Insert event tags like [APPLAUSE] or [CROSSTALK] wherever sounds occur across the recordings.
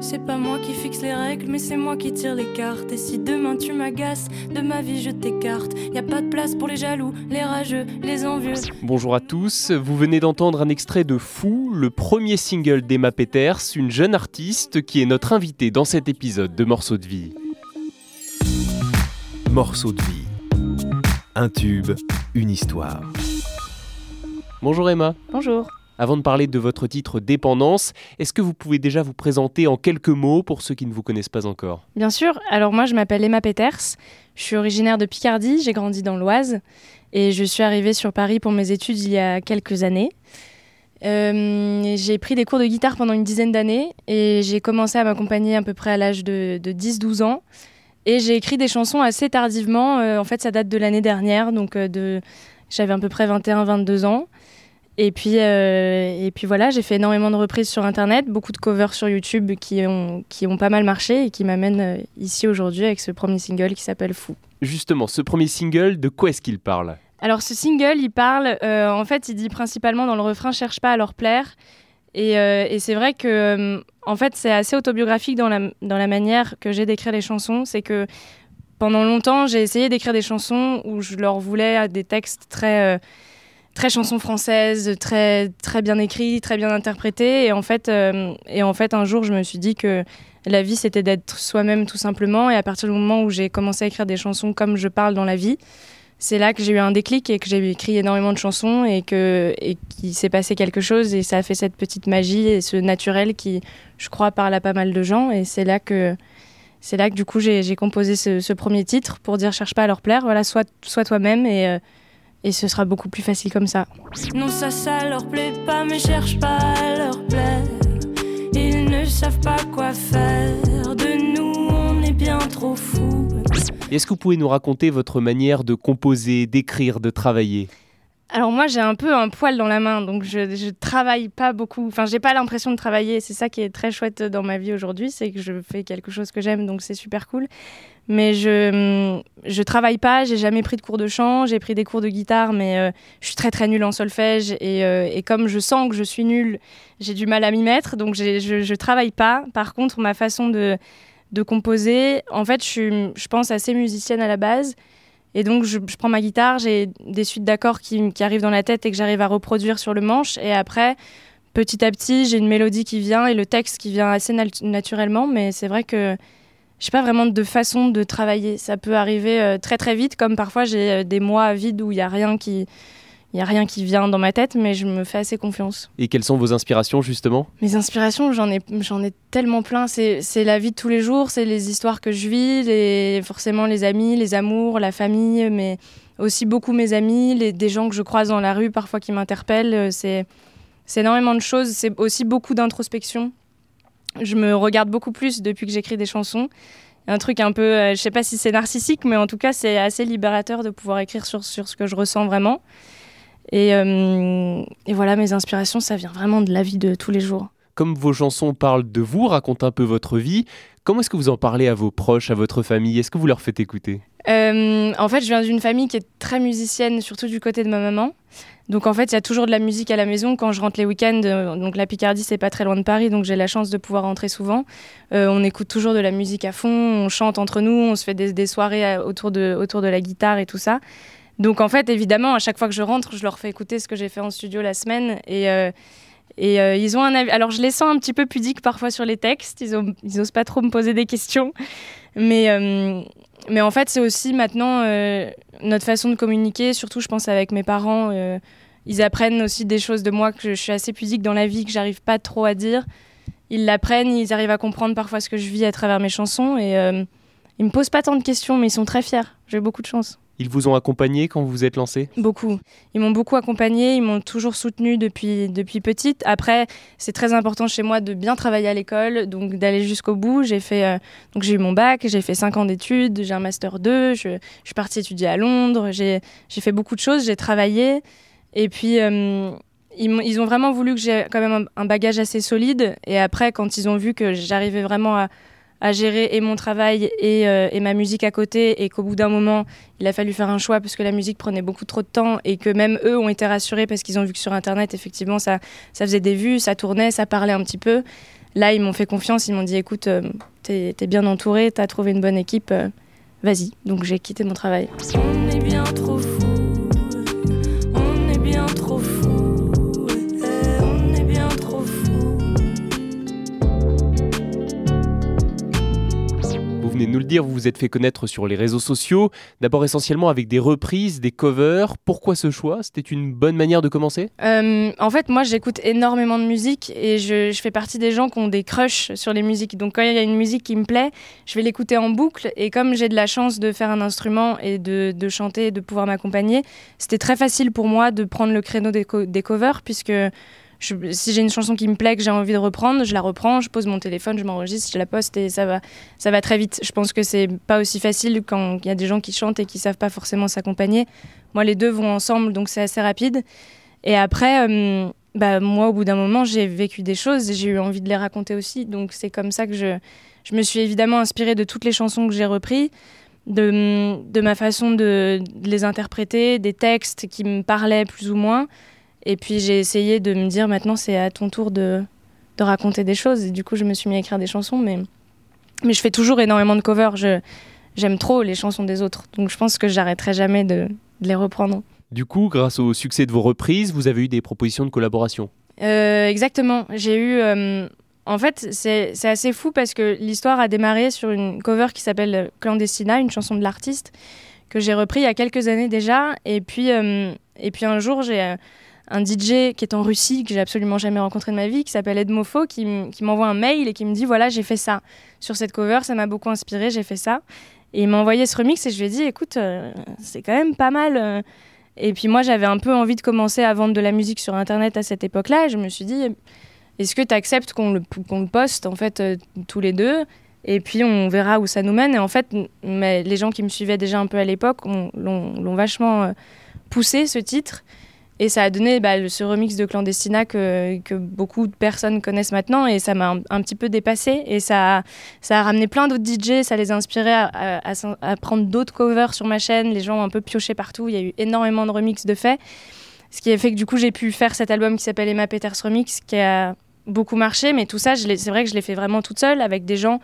C'est pas moi qui fixe les règles, mais c'est moi qui tire les cartes. Et si demain tu m'agaces, de ma vie je t'écarte. Y a pas de place pour les jaloux, les rageux, les envieux. Bonjour à tous, vous venez d'entendre un extrait de Fou, le premier single d'Emma Peters, une jeune artiste qui est notre invitée dans cet épisode de Morceaux de vie. Morceaux de vie. Un tube, une histoire. Bonjour Emma. Bonjour. Avant de parler de votre titre Dépendance, est-ce que vous pouvez déjà vous présenter en quelques mots pour ceux qui ne vous connaissent pas encore? Bien sûr. Alors moi, je m'appelle Emma Peters. Je suis originaire de Picardie. J'ai grandi dans l'Oise. Et je suis arrivée sur Paris pour mes études il y a quelques années. Euh, j'ai pris des cours de guitare pendant une dizaine d'années et j'ai commencé à m'accompagner à peu près à l'âge de, 10-12 ans. Et j'ai écrit des chansons assez tardivement. Euh, en fait, ça date de l'année dernière, donc euh, j'avais à peu près 21-22 ans. Et puis, euh, et puis voilà, j'ai fait énormément de reprises sur Internet, beaucoup de covers sur YouTube qui ont, qui ont pas mal marché et qui m'amènent euh, ici aujourd'hui avec ce premier single qui s'appelle Fou. Justement, ce premier single, de quoi est-ce qu'il parle? Alors ce single, il parle, euh, en fait, il dit principalement dans le refrain Cherche pas à leur plaire. Et, et c'est vrai que, en fait, c'est assez autobiographique dans la, dans la manière que j'ai d'écrire les chansons. C'est que pendant longtemps, j'ai essayé d'écrire des chansons où je leur voulais des textes très très chanson française, très, très bien écrit, très bien interprété. Et en, fait, euh, et en fait, un jour, je me suis dit que la vie, c'était d'être soi-même tout simplement. Et à partir du moment où j'ai commencé à écrire des chansons comme je parle dans la vie, c'est là que j'ai eu un déclic et que j'ai écrit énormément de chansons et que et qu'il s'est passé quelque chose et ça a fait cette petite magie et ce naturel qui, je crois, parle à pas mal de gens. Et c'est là que c'est là que du coup j'ai composé ce, premier titre pour dire cherche pas à leur plaire. Voilà, sois, sois toi-même et euh, et ce sera beaucoup plus facile comme ça. Non, ça, ça leur plaît pas, mais cherche pas à leur plaire. Ils ne savent pas quoi faire. De nous, on est bien trop fous. Est-ce que vous pouvez nous raconter votre manière de composer, d'écrire, de travailler? Alors moi j'ai un peu un poil dans la main, donc je, je travaille pas beaucoup. Enfin j'ai pas l'impression de travailler. C'est ça qui est très chouette dans ma vie aujourd'hui, c'est que je fais quelque chose que j'aime, donc c'est super cool. Mais je je travaille pas. J'ai jamais pris de cours de chant. J'ai pris des cours de guitare, mais euh, je suis très très nulle en solfège et, euh, et, comme je sens que je suis nulle, j'ai du mal à m'y mettre. Donc je, je travaille pas. Par contre ma façon de de composer, en fait je suis je pense assez musicienne à la base. Et donc, je, prends ma guitare, j'ai des suites d'accords qui, arrivent dans la tête et que j'arrive à reproduire sur le manche. Et après, petit à petit, j'ai une mélodie qui vient et le texte qui vient assez naturellement. Mais c'est vrai que je n'ai pas vraiment de façon de travailler. Ça peut arriver euh, très très vite, comme parfois j'ai euh, des mois vides où il n'y a rien qui il n'y a rien qui vient dans ma tête, mais je me fais assez confiance. Et quelles sont vos inspirations justement? Mes inspirations, j'en ai, j'en ai tellement plein. C'est, la vie de tous les jours, c'est les histoires que je vis, les, forcément les amis, les amours, la famille, mais aussi beaucoup mes amis, les, des gens que je croise dans la rue parfois qui m'interpellent. C'est, énormément de choses. C'est aussi beaucoup d'introspection. Je me regarde beaucoup plus depuis que j'écris des chansons un truc un peu, euh, je sais pas si c'est narcissique, mais en tout cas, c'est assez libérateur de pouvoir écrire sur, sur ce que je ressens vraiment. Euh, et, voilà, mes inspirations, ça vient vraiment de la vie de tous les jours. Comme vos chansons parlent de vous, racontent un peu votre vie, comment est-ce que vous en parlez à vos proches, à votre famille? Est-ce que vous leur faites écouter? Euh, En fait, je viens d'une famille qui est très musicienne, surtout du côté de ma maman. Donc en fait, il y a toujours de la musique à la maison quand je rentre les week-ends. Euh, donc la Picardie, c'est pas très loin de Paris, donc j'ai la chance de pouvoir rentrer souvent. on écoute toujours de la musique à fond, on chante entre nous, on se fait des, des soirées autour de, autour de la guitare et tout ça. Donc en fait, évidemment, à chaque fois que je rentre, je leur fais écouter ce que j'ai fait en studio la semaine. Et, euh, et euh, ils ont un avis. Alors je les sens un petit peu pudiques parfois sur les textes. Ils, ont, ils osent pas trop me poser des questions. Mais, euh, mais en fait, c'est aussi maintenant notre façon de communiquer, surtout je pense avec mes parents. ils apprennent aussi des choses de moi que je, suis assez pudique dans la vie, que j'arrive pas trop à dire. Ils l'apprennent, ils arrivent à comprendre parfois ce que je vis à travers mes chansons. Et ils me posent pas tant de questions, mais ils sont très fiers. J'ai beaucoup de chance. Ils vous ont accompagné quand vous vous êtes lancé Beaucoup. Ils m'ont beaucoup accompagné, ils m'ont toujours soutenu depuis, depuis petite. Après, c'est très important chez moi de bien travailler à l'école, donc d'aller jusqu'au bout. J'ai fait euh, donc j'ai eu mon bac, j'ai fait 5 ans d'études, j'ai un master 2, je, suis partie étudier à Londres, j'ai fait beaucoup de choses, j'ai travaillé. Et puis, euh, ils, ont vraiment voulu que j'ai quand même un bagage assez solide. Et après, quand ils ont vu que j'arrivais vraiment à à gérer et mon travail euh, et, ma musique à côté et qu'au bout d'un moment, il a fallu faire un choix parce que la musique prenait beaucoup trop de temps et que même eux ont été rassurés parce qu'ils ont vu que sur Internet, effectivement, ça, ça faisait des vues, ça tournait, ça parlait un petit peu. là, ils m'ont fait confiance. Ils m'ont dit écoute, t'es es bien entouré, t'as trouvé une bonne équipe, vas-y. Donc j'ai quitté mon travail. On est bien venez de nous le dire, vous vous êtes fait connaître sur les réseaux sociaux, d'abord essentiellement avec des reprises, des covers. Pourquoi ce choix? C'était une bonne manière de commencer? Euh, en fait, moi, j'écoute énormément de musique et je, je fais partie des gens qui ont des crushs sur les musiques. Donc, quand il y a une musique qui me plaît, je vais l'écouter en boucle. Et comme j'ai de la chance de faire un instrument et de, de chanter et de pouvoir m'accompagner, c'était très facile pour moi de prendre le créneau des, co- des covers puisque si j'ai une chanson qui me plaît, que j'ai envie de reprendre, je la reprends, je pose mon téléphone, je m'enregistre, je la poste et ça va, ça va très vite. Je pense que c'est pas aussi facile quand il y a des gens qui chantent et qui savent pas forcément s'accompagner. Moi, les deux vont ensemble, donc c'est assez rapide. Et après, euh, bah, moi, au bout d'un moment, j'ai vécu des choses et j'ai eu envie de les raconter aussi. Donc c'est comme ça que je, je me suis évidemment inspirée de toutes les chansons que j'ai reprises, de, de ma façon de les interpréter, des textes qui me parlaient plus ou moins. Et puis j'ai essayé de me dire maintenant c'est à ton tour de, de raconter des choses. Et du coup, je me suis mis à écrire des chansons, mais, mais je fais toujours énormément de covers. Je, j'aime trop les chansons des autres. Donc je pense que j'arrêterai jamais de, de les reprendre. Du coup, grâce au succès de vos reprises, vous avez eu des propositions de collaboration. Euh, exactement. J'ai eu. euh, en fait, c'est c'est assez fou parce que l'histoire a démarré sur une cover qui s'appelle Clandestina, une chanson de l'artiste, que j'ai repris il y a quelques années déjà. Et puis, euh, et puis un jour, j'ai un DJ qui est en Russie, que j'ai absolument jamais rencontré de ma vie, qui s'appelle Edmofo, qui, m'envoie un mail et qui me dit voilà, j'ai fait ça. Sur cette cover, ça m'a beaucoup inspiré, j'ai fait ça. Et il m'a envoyé ce remix et je lui ai dit écoute, euh, c'est quand même pas mal. euh. Et puis moi, j'avais un peu envie de commencer à vendre de la musique sur Internet à cette époque-là. Et je me suis dit, est-ce que tu acceptes qu'on le, poste en fait euh, tous les deux? Et puis on verra où ça nous mène. Et en fait, mais les gens qui me suivaient déjà un peu à l'époque ont- l'ont vachement poussé ce titre. Et ça a donné bah, ce remix de Clandestina que, beaucoup de personnes connaissent maintenant. Et ça m'a un, petit peu dépassé. Et ça, a- ça a ramené plein d'autres DJ. Ça les a inspirés à, prendre d'autres covers sur ma chaîne. Les gens ont un peu pioché partout. Il y a eu énormément de remix de faits. Ce qui a fait que du coup, j'ai pu faire cet album qui s'appelle Emma Peters Remix, qui a beaucoup marché. Mais tout ça, c'est vrai que je l'ai fait vraiment toute seule avec des gens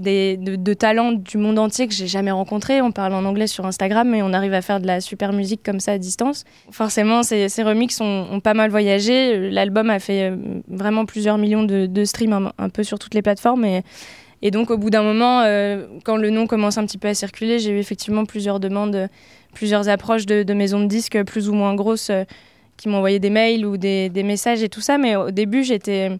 de, talents du monde entier que j'ai jamais rencontrés. On parle en anglais sur Instagram, mais on arrive à faire de la super musique comme ça à distance. Forcément, ces, ces remixes ont, pas mal voyagé. L'album a fait euh, vraiment plusieurs millions de, streams un, peu sur toutes les plateformes. Et, donc, au bout d'un moment, euh, quand le nom commence un petit peu à circuler, j'ai eu effectivement plusieurs demandes, plusieurs approches de, maisons de disques plus ou moins grosses euh, qui m'envoyaient des mails ou des messages et tout ça. Mais au début, j'étais.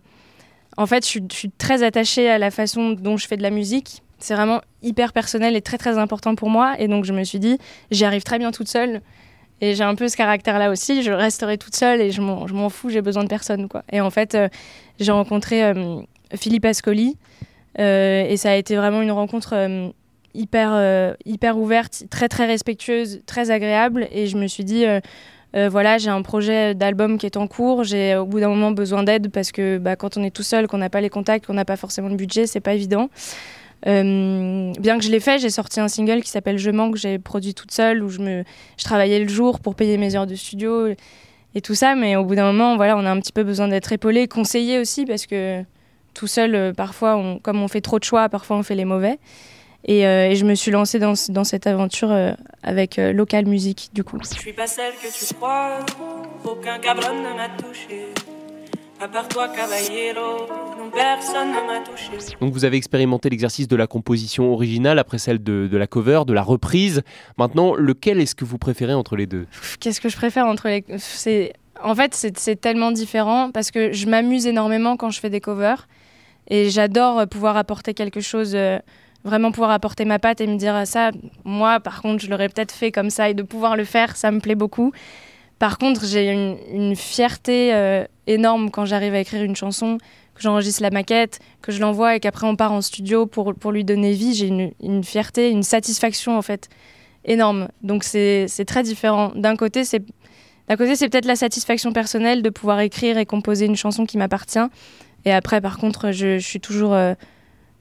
En fait, je suis, très attachée à la façon dont je fais de la musique. C'est vraiment hyper personnel et très très important pour moi. Et donc, je me suis dit, j'y arrive très bien toute seule. Et j'ai un peu ce caractère-là aussi. Je resterai toute seule et je m'en fous, j'ai besoin de personne. Quoi. Et en fait, euh, j'ai rencontré euh, Philippe Ascoli. euh, et ça a été vraiment une rencontre hyper, hyper ouverte, très très respectueuse, très agréable. Et je me suis dit, euh, voilà, j'ai un projet d'album qui est en cours. J'ai au bout d'un moment besoin d'aide parce que bah, quand on est tout seul, qu'on n'a pas les contacts, qu'on n'a pas forcément le budget, c'est pas évident. Euh, bien que je l'ai fait, j'ai sorti un single qui s'appelle Je manque, que j'ai produit toute seule, où je, je travaillais le jour pour payer mes heures de studio et tout ça. Mais au bout d'un moment, voilà, on a un petit peu besoin d'être épaulé, conseillé aussi, parce que tout seul, euh, parfois, comme on fait trop de choix, parfois on fait les mauvais. Et, euh, et je me suis lancée dans, ce- dans cette aventure euh, avec euh, Local Music, du coup. Je suis pas celle que tu crois, aucun cabron ne m'a touché. À part toi, caballero, non personne ne m'a touché. Donc vous avez expérimenté l'exercice de la composition originale après celle de, de la cover, de la reprise. Maintenant, lequel est-ce que vous préférez entre les deux? Qu'est-ce que je préfère entre les. C'est... En fait, c'est, tellement différent parce que je m'amuse énormément quand je fais des covers et j'adore pouvoir apporter quelque chose, euh, vraiment pouvoir apporter ma patte et me dire ça, moi par contre, je l'aurais peut-être fait comme ça et de pouvoir le faire, ça me plaît beaucoup. Par contre, j'ai une, fierté euh, énorme quand j'arrive à écrire une chanson, que j'enregistre la maquette, que je l'envoie et qu'après on part en studio pour, pour lui donner vie. J'ai une, une fierté, une satisfaction en fait énorme. Donc c'est très différent. D'un côté, c'est côté, c'est peut-être la satisfaction personnelle de pouvoir écrire et composer une chanson qui m'appartient. Et après, par contre, je, je suis toujours. euh,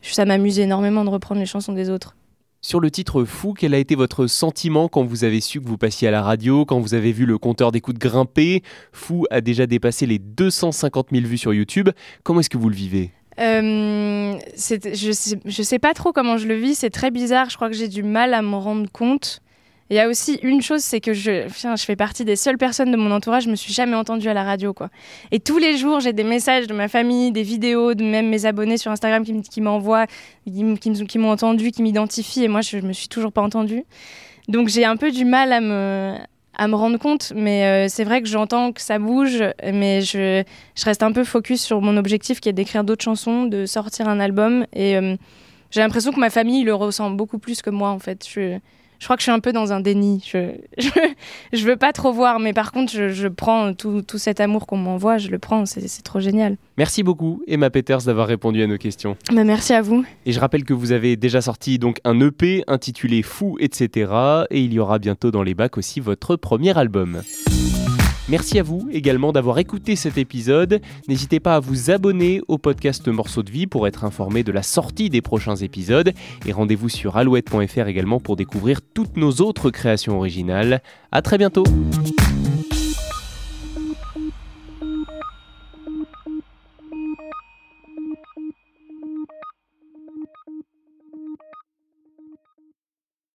ça m'amuse énormément de reprendre les chansons des autres. Sur le titre Fou, quel a été votre sentiment quand vous avez su que vous passiez à la radio, quand vous avez vu le compteur d'écoute grimper Fou a déjà dépassé les 250 000 vues sur YouTube. Comment est-ce que vous le vivez? Euh, je, sais, je sais pas trop comment je le vis, c'est très bizarre, je crois que j'ai du mal à me rendre compte. Il y a aussi une chose, c'est que je, fais partie des seules personnes de mon entourage, je me suis jamais entendue à la radio, quoi. Et tous les jours, j'ai des messages de ma famille, des vidéos, de même mes abonnés sur Instagram qui, m'envoient, qui, m'ont entendu, qui m'identifient, et moi, je, me suis toujours pas entendue. Donc j'ai un peu du mal à me, rendre compte, mais euh, c'est vrai que j'entends que ça bouge, mais je, reste un peu focus sur mon objectif qui est d'écrire d'autres chansons, de sortir un album, et euh, j'ai l'impression que ma famille le ressent beaucoup plus que moi en fait. Je crois que je suis un peu dans un déni. Je, [LAUGHS] je, veux pas trop voir, mais par contre, je, prends tout, tout, cet amour qu'on m'envoie, je le prends, c'est trop génial. Merci beaucoup, Emma Peters, d'avoir répondu à nos questions. Bah, merci à vous. Et je rappelle que vous avez déjà sorti donc un EP intitulé Fou, etc. Et il y aura bientôt dans les bacs aussi votre premier album. Merci à vous également d'avoir écouté cet épisode. N'hésitez pas à vous abonner au podcast Morceaux de vie pour être informé de la sortie des prochains épisodes. Et rendez-vous sur alouette.fr également pour découvrir toutes nos autres créations originales. A très bientôt!